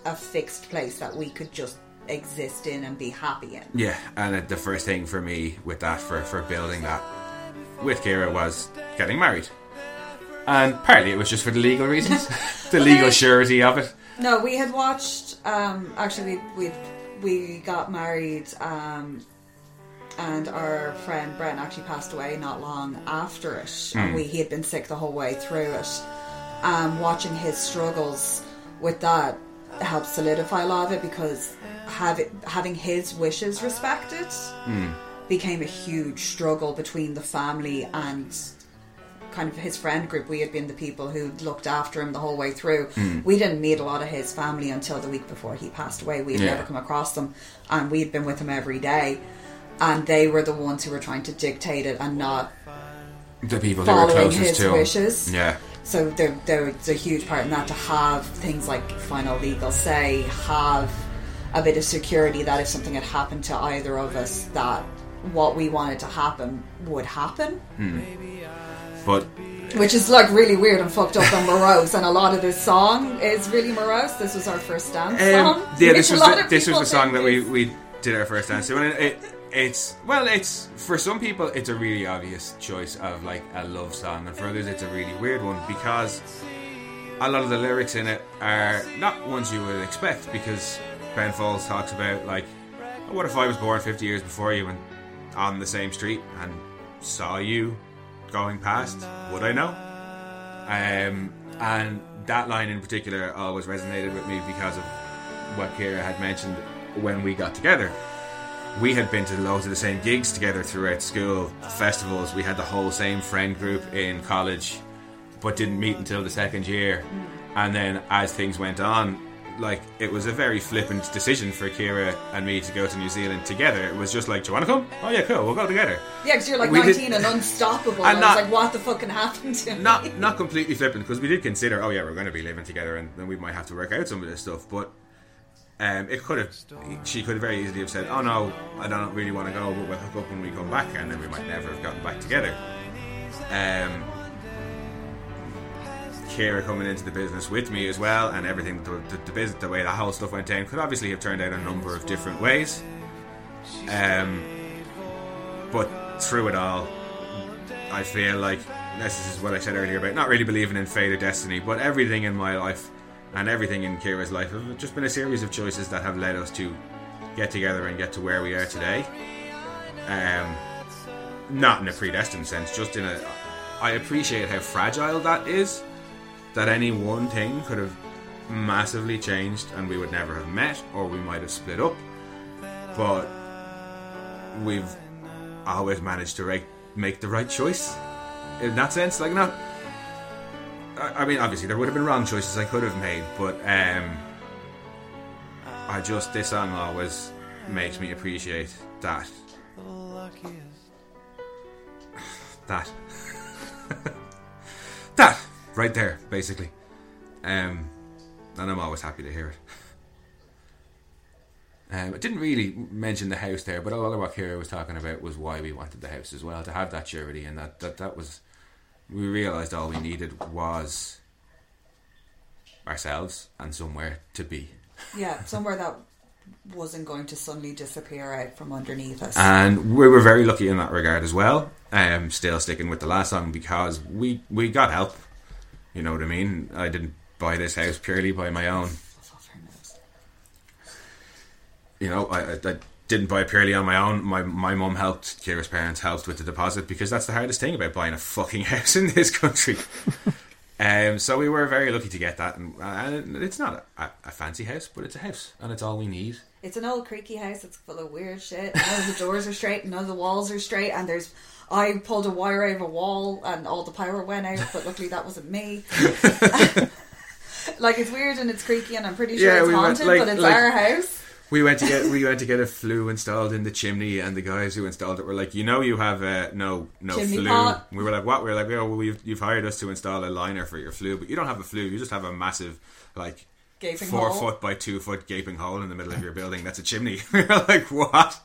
a fixed place that we could just exist in and be happy in. Yeah, and the first thing for me with that, for, for building that with Kira, was getting married. And partly it was just for the legal reasons, [LAUGHS] the legal surety of it. No, we had watched. Um, actually, we we got married um, and our friend Brent actually passed away not long after it. Hmm. And we he had been sick the whole way through it. Um, watching his struggles with that helped solidify a lot of it because have it, having his wishes respected Hmm. became a huge struggle between the family and kind of his friend group. We had been the people who looked after him the whole way through. Hmm. We didn't meet a lot of his family until the week before he passed away. We had Yeah. never come across them, and we'd been with him every day. And they were the ones who were trying to dictate it and not The people who were closest his to him. wishes. Yeah. So there, there's a huge part in that to have things like final legal say, have a bit of security that if something had happened to either of us, that what we wanted to happen would happen. But Which is like really weird and fucked up and morose, and a lot of this song is really morose. This was our first dance song. Um, yeah, [LAUGHS] this was the, this was people the song that we, we did our first dance to, and it, it it's well, it's for some people it's a really obvious choice of like a love song, and for others it's a really weird one because a lot of the lyrics in it are not ones you would expect because Ben Folds talks about like, what if I was born 50 years before you and on the same street and saw you going past? Would I know? Um, and that line in particular always resonated with me because of what Kira had mentioned when we got together. We had been to loads of the same gigs together throughout school, festivals. We had the whole same friend group in college, but didn't meet until the second year. And then as things went on, like it was a very flippant decision for Kira and me to go to New Zealand together. It was just like, "Do you want to come? Oh yeah, cool. We'll go together." Yeah, because you're like We did- 19 and unstoppable. And and not- I was like, what the fuck can happen to me? not not completely flippant because we did consider, oh yeah, we're going to be living together, and then we might have to work out some of this stuff. But um, it could have, she could have very easily have said, oh no, I don't really want to go, but we'll hook up when we come back, and then we might never have gotten back together. Um, Kira coming into the business with me as well, and everything, the, the, the business, the way that whole stuff went down, could obviously have turned out a number of different ways. Um, but through it all, I feel like this is what I said earlier about not really believing in fate or destiny, but everything in my life and everything in Kira's life have just been a series of choices that have led us to get together and get to where we are today. Um, not in a predestined sense, just in a. I appreciate how fragile that is. That any one thing could have massively changed and we would never have met, or we might have split up. But we've always managed to right, make the right choice in that sense. Like, not. I I mean, obviously, there would have been wrong choices I could have made, but um, I just this song always makes me appreciate that. [SIGHS] That. [LAUGHS] that right there, basically. Um, and I'm always happy to hear it. [LAUGHS] Um, I didn't really mention the house there, but all of what Kira was talking about was why we wanted the house as well to have that surety, and that that, that was we realised all we needed was ourselves and somewhere to be. [LAUGHS] Yeah, somewhere that wasn't going to suddenly disappear out from underneath us. and we were very lucky in that regard as well. Um, still sticking with the last song because we we got help. You know what I mean? I didn't buy this house purely by my own. You know, I, I, I didn't buy it purely on my own. My my mum helped. Kira's parents helped with the deposit because that's the hardest thing about buying a fucking [LAUGHS] house in this country. Um, so we were very lucky to get that, and, and it's not a, a fancy house, but it's a house, and it's all we need. It's an old creaky house. It's full of weird shit. None of the doors are straight. None of the walls are straight. And there's, I pulled a wire out of a wall, and all the power went out. But luckily, that wasn't me. [LAUGHS] [LAUGHS] like it's weird and it's creaky, and I'm pretty sure Yeah, it's we went, haunted. like- but it's like- our house. We went to get we went to get a flue installed in the chimney, and the guys who installed it were like, "You know, you have uh, no no Chimney flue." pot. We were like, "What?" We were like, "Oh, well, you've, you've hired us to install a liner for your flue, but you don't have a flue. You just have a massive, like, Gaping four hole. foot by two foot gaping hole in the middle of your building. That's a chimney." [LAUGHS] we were like, "What?"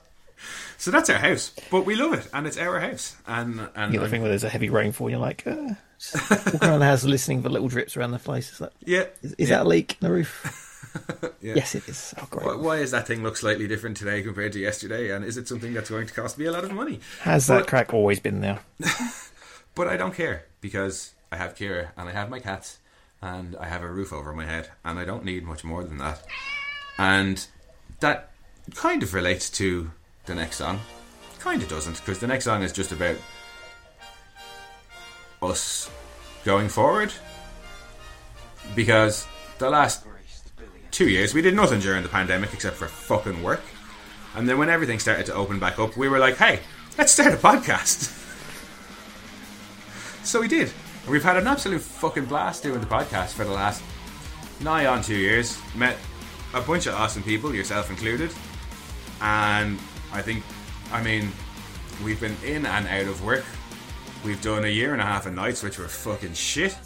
So that's our house, but we love it, and it's our house. And and You know, the thing where there's a heavy rainfall, you're like, uh, just walking around the house listening for little drips around the place. Is that, yeah, is, is yeah. that a leak in the roof? [LAUGHS] [LAUGHS] Yeah. Yes, it is. Oh, great. Why, why is that thing look slightly different today compared to yesterday? And is it something that's going to cost me a lot of money? Has that crack always been there? [LAUGHS] But I don't care because I have Kira and I have my cats and I have a roof over my head and I don't need much more than that. And that kind of relates to the next song kind of doesn't because the next song is just about us going forward. Because the last two years we did nothing during the pandemic except for fucking work, and then when everything started to open back up, we were like, "Hey, let's start a podcast." [LAUGHS] so we did. And we've had an absolute fucking blast doing the podcast for the last nigh on two years. Met a bunch of awesome people, yourself included, and I think, I mean, we've been in and out of work. We've done a year and a half of nights, which were fucking shit,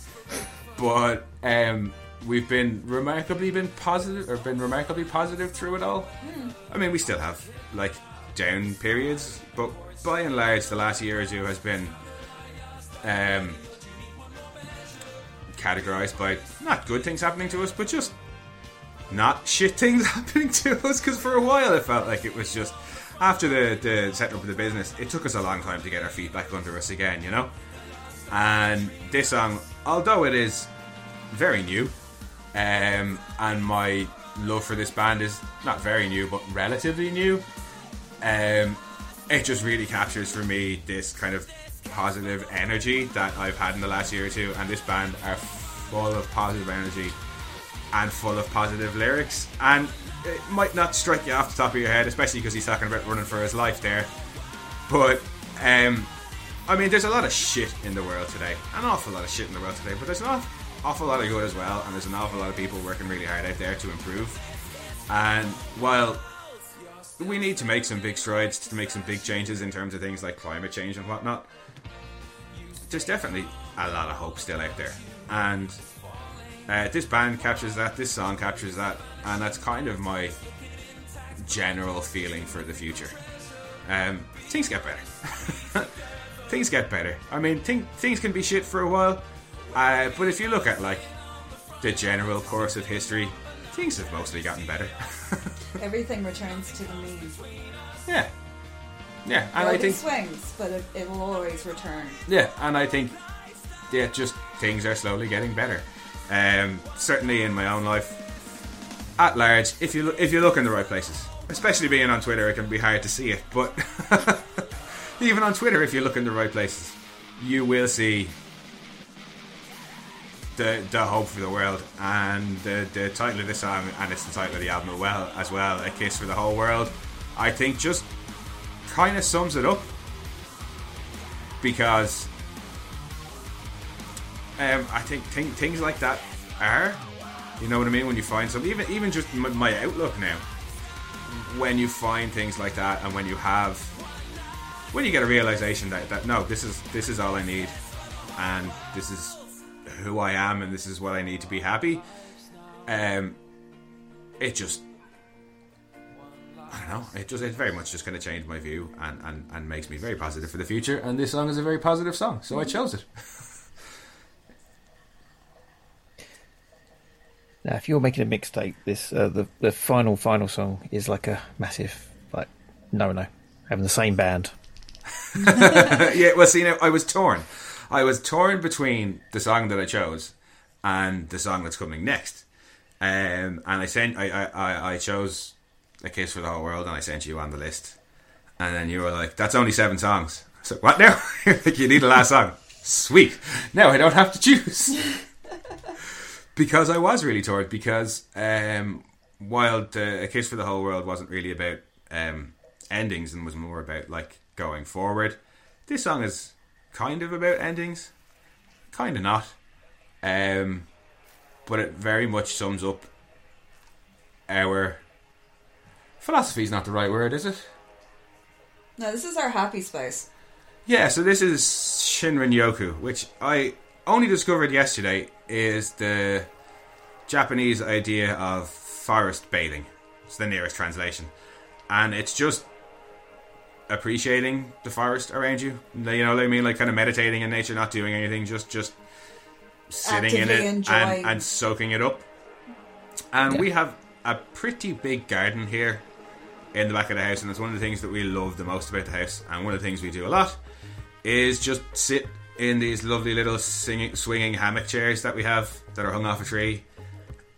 but um, we've been remarkably been positive, or been remarkably positive through it all. I mean, we still have like down periods, but by and large, the last year or two has been um, categorized by not good things happening to us, but just not [LAUGHS] shit things [LAUGHS] happening to us. Because for a while, it felt like it was just after the the setup of the business. It took us a long time to get our feet back under us again, you know. And this song, although it is very new, um, and my love for this band is not very new, but relatively new. Um, it just really captures for me this kind of positive energy that I've had in the last year or two, and this band are full of positive energy and full of positive lyrics. And it might not strike you off the top of your head, especially because he's talking about running for his life there. But um, I mean, there's a lot of shit in the world today, an awful lot of shit in the world today. But there's an awful, awful lot of good as well, and there's an awful lot of people working really hard out there to improve. And while we need to make some big strides to make some big changes in terms of things like climate change and whatnot, there's definitely a lot of hope still out there. And uh, this band captures that, this song captures that, and that's kind of my general feeling for the future. Um, things get better. [LAUGHS] things get better. I mean, think, things can be shit for a while, uh, but if you look at like the general course of history, things have mostly gotten better. [LAUGHS] Everything returns to the mean. yeah, yeah, and I it think swings, but it, it will always return. Yeah, and I think yeah, just things are slowly getting better. Um, certainly in my own life, at large, if you look, if you look in the right places, especially being on Twitter, it can be hard to see it. But [LAUGHS] even on Twitter, if you look in the right places, you will see the the hope for the world. And the the title of this song, and it's the title of the album as well, as well, "A Kiss for the Whole World." I think just kind of sums it up because um, I think th- things like that are, you know what I mean. When you find something, even even just my outlook now, when you find things like that, and when you have, when you get a realization that, that no, this is this is all I need, and this is who I am, and this is what I need to be happy. Um, it just. I don't know. It just it very much just kind of changed my view and, and, and makes me very positive for the future. And this song is a very positive song, so I chose it. [LAUGHS] Now, if you're making a mixtape, this uh, the the final final song is like a massive like no no having the same band. [LAUGHS] yeah, well, see, now I was torn. I was torn between the song that I chose and the song that's coming next. Um, and I sent, I, I, I, I chose a kiss for the whole world, and I sent you on the list. And then you were like, "That's only seven songs." So what now? [LAUGHS] like you need a last song. Sweet. Now I don't have to choose. [LAUGHS] because I was really torn. Because um, while the, a kiss for the whole world wasn't really about um, endings and was more about like going forward, this song is kind of about endings, kind of not. Um, but it very much sums up our philosophy. Is not the right word, is it? No, this is our happy space. Yeah, so this is Shinrin Yoku, which I only discovered yesterday is the Japanese idea of forest bathing. It's the nearest translation. And it's just appreciating the forest around you. You know what I mean? Like kind of meditating in nature, not doing anything, just just sitting in Actively it and, and soaking it up. And Yeah. we have a pretty big garden here in the back of the house, and it's one of the things that we love the most about the house. And one of the things we do a lot is just sit in these lovely little singing, swinging hammock chairs that we have that are hung off a tree,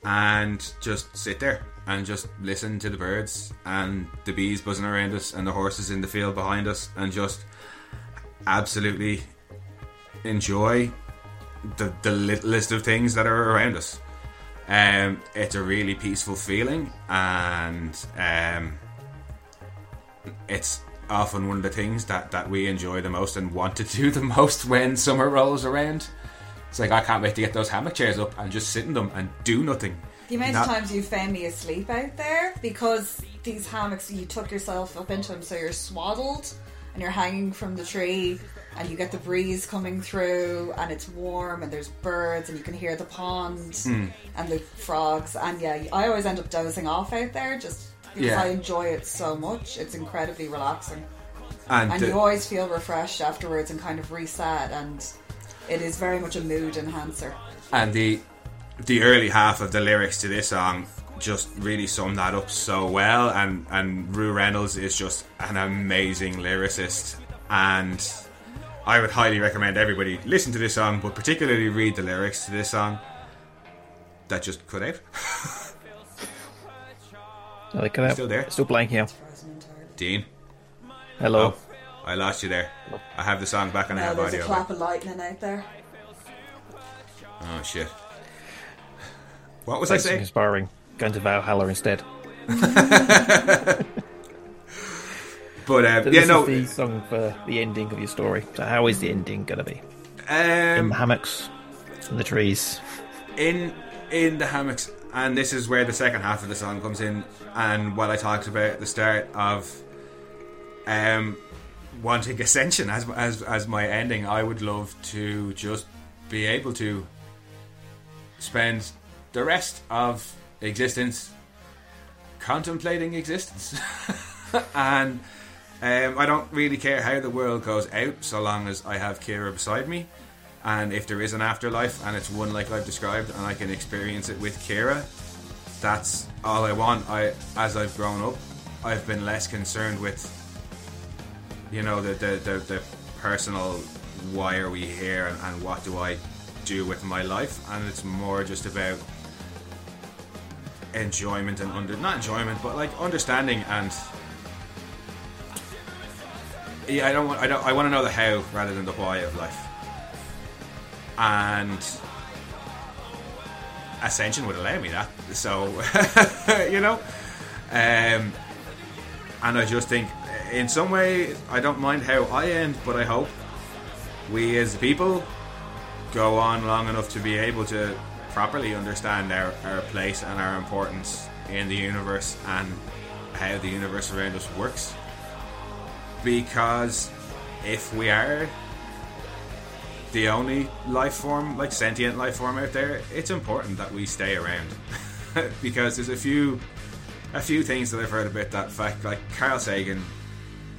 and just sit there and just listen to the birds and the bees buzzing around us and the horses in the field behind us and just absolutely enjoy the, the littlest of things that are around us. Um, it's a really peaceful feeling, and um, it's often one of the things that, that we enjoy the most and want to do [LAUGHS] the most when summer rolls around. It's like I can't wait to get those hammock chairs up and just sit in them and do nothing. The amount Not- of times you found me asleep out there because these hammocks, you took yourself up into them so you're swaddled and you're hanging from the tree and you get the breeze coming through and it's warm and there's birds and you can hear the pond Hmm. and the frogs. And yeah, I always end up dozing off out there just because Yeah. I enjoy it so much. It's incredibly relaxing. And, And you always feel refreshed afterwards and kind of reset and it is very much a mood enhancer. and the the early half of the lyrics to this song just really sum that up so well and and Rou Reynolds is just an amazing lyricist and I would highly recommend everybody listen to this song but particularly read the lyrics to this song that just cut out Are they cut out? Still there? Still blanking out. Dean Hello. oh I lost you there I have the song back and I Now have there's a clap back. of lightning out there. oh shit what was I saying inspiring. Going to Valhalla instead. [LAUGHS] but uh, So yeah this no is the song for the ending of your story. So how is the ending going to be? In um, the hammocks, in the trees. in in the hammocks and this is where the second half of the song comes in and what I talked about at the start of um wanting ascension as as as my ending I would love to just be able to spend the rest of existence contemplating existence. [LAUGHS] And um, I don't really care how the world goes out so long as I have Kira beside me. And if there is an afterlife and it's one like I've described and I can experience it with Kira that's all I want. I as I've grown up I've been less concerned with you know the the, the, the personal why are we here and, and what do I do with my life? And it's more just about enjoyment and under not enjoyment but like understanding and yeah I don't want I don't I want to know the how rather than the why of life and Ascension would allow me that. So, [LAUGHS] you know, um, and I just think, in some way, I don't mind how I end, but I hope we as people go on long enough to be able to properly understand our, our place and our importance in the universe and how the universe around us works. Because if we are the only life form, like sentient life form out there, it's important that we stay around [LAUGHS] because there's a few, a few things that I've heard about that fact. Like Carl Sagan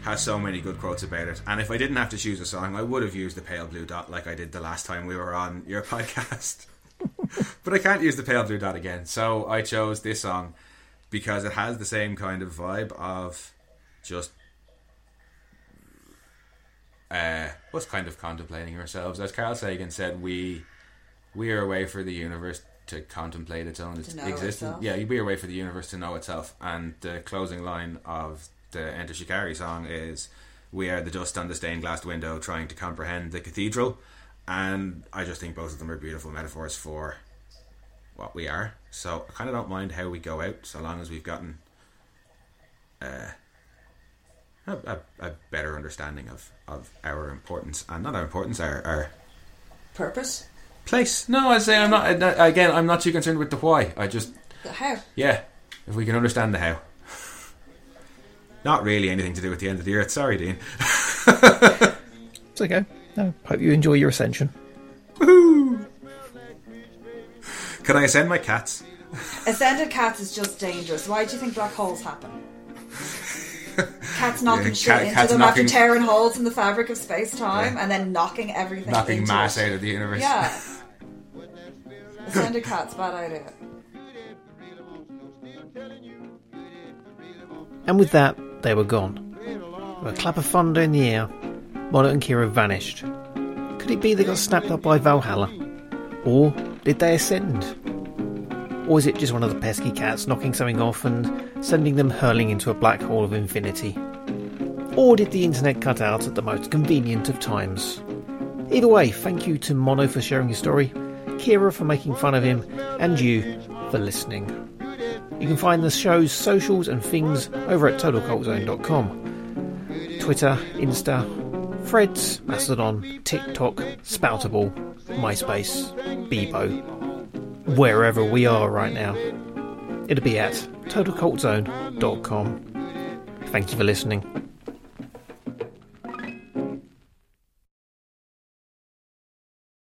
has so many good quotes about it, and if I didn't have to choose a song, I would have used the Pale Blue Dot like I did the last time we were on your [LAUGHS] podcast. [LAUGHS] but I can't use the Pale Blue Dot again, so I chose this song because it has the same kind of vibe of just uh, was kind of contemplating ourselves. As Carl Sagan said, we we are a way for the universe to contemplate its own To existence. itself. Yeah, we are a way for the universe to know itself. And the closing line of the Enter Shikari song is, "We are the dust on the stained glass window, trying to comprehend the cathedral." And I just think both of them are beautiful metaphors for what we are. So I kind of don't mind how we go out, so long as we've gotten uh, a, a, a better understanding of, of our importance and not our importance, our, our Purpose? place. No, I say I'm not. not- Again, I'm not too concerned with the why. I just The how? yeah, if we can understand the how. Not really anything to do with the end of the earth. Sorry, Dean. [LAUGHS] It's okay. No, hope you enjoy your ascension. Can I ascend my cats? Ascended cats is just dangerous. Why do you think black holes happen? [LAUGHS] Cats knocking Yeah, shit cat- into cats them knocking- after tearing holes in the fabric of space time Yeah. and then knocking everything Knocking into mass it. out of the universe. Yeah. [LAUGHS] Ascended cats, bad idea. And with that, they were gone. A clap of thunder in the air, Mono and Kira vanished. Could it be they got snapped up by Valhalla? Or did they ascend? Or is it just one of the pesky cats knocking something off and sending them hurling into a black hole of infinity? Or did the internet cut out at the most convenient of times? Either way, thank you to Mono for sharing his story, Kira for making fun of him, and you for listening. You can find the show's socials and things over at totalcultzone.com. Twitter, Insta, Threads, Mastodon, TikTok, Spoutible, MySpace, Bebo, wherever we are right now. It'll be at totalcultzone.com. Thank you for listening.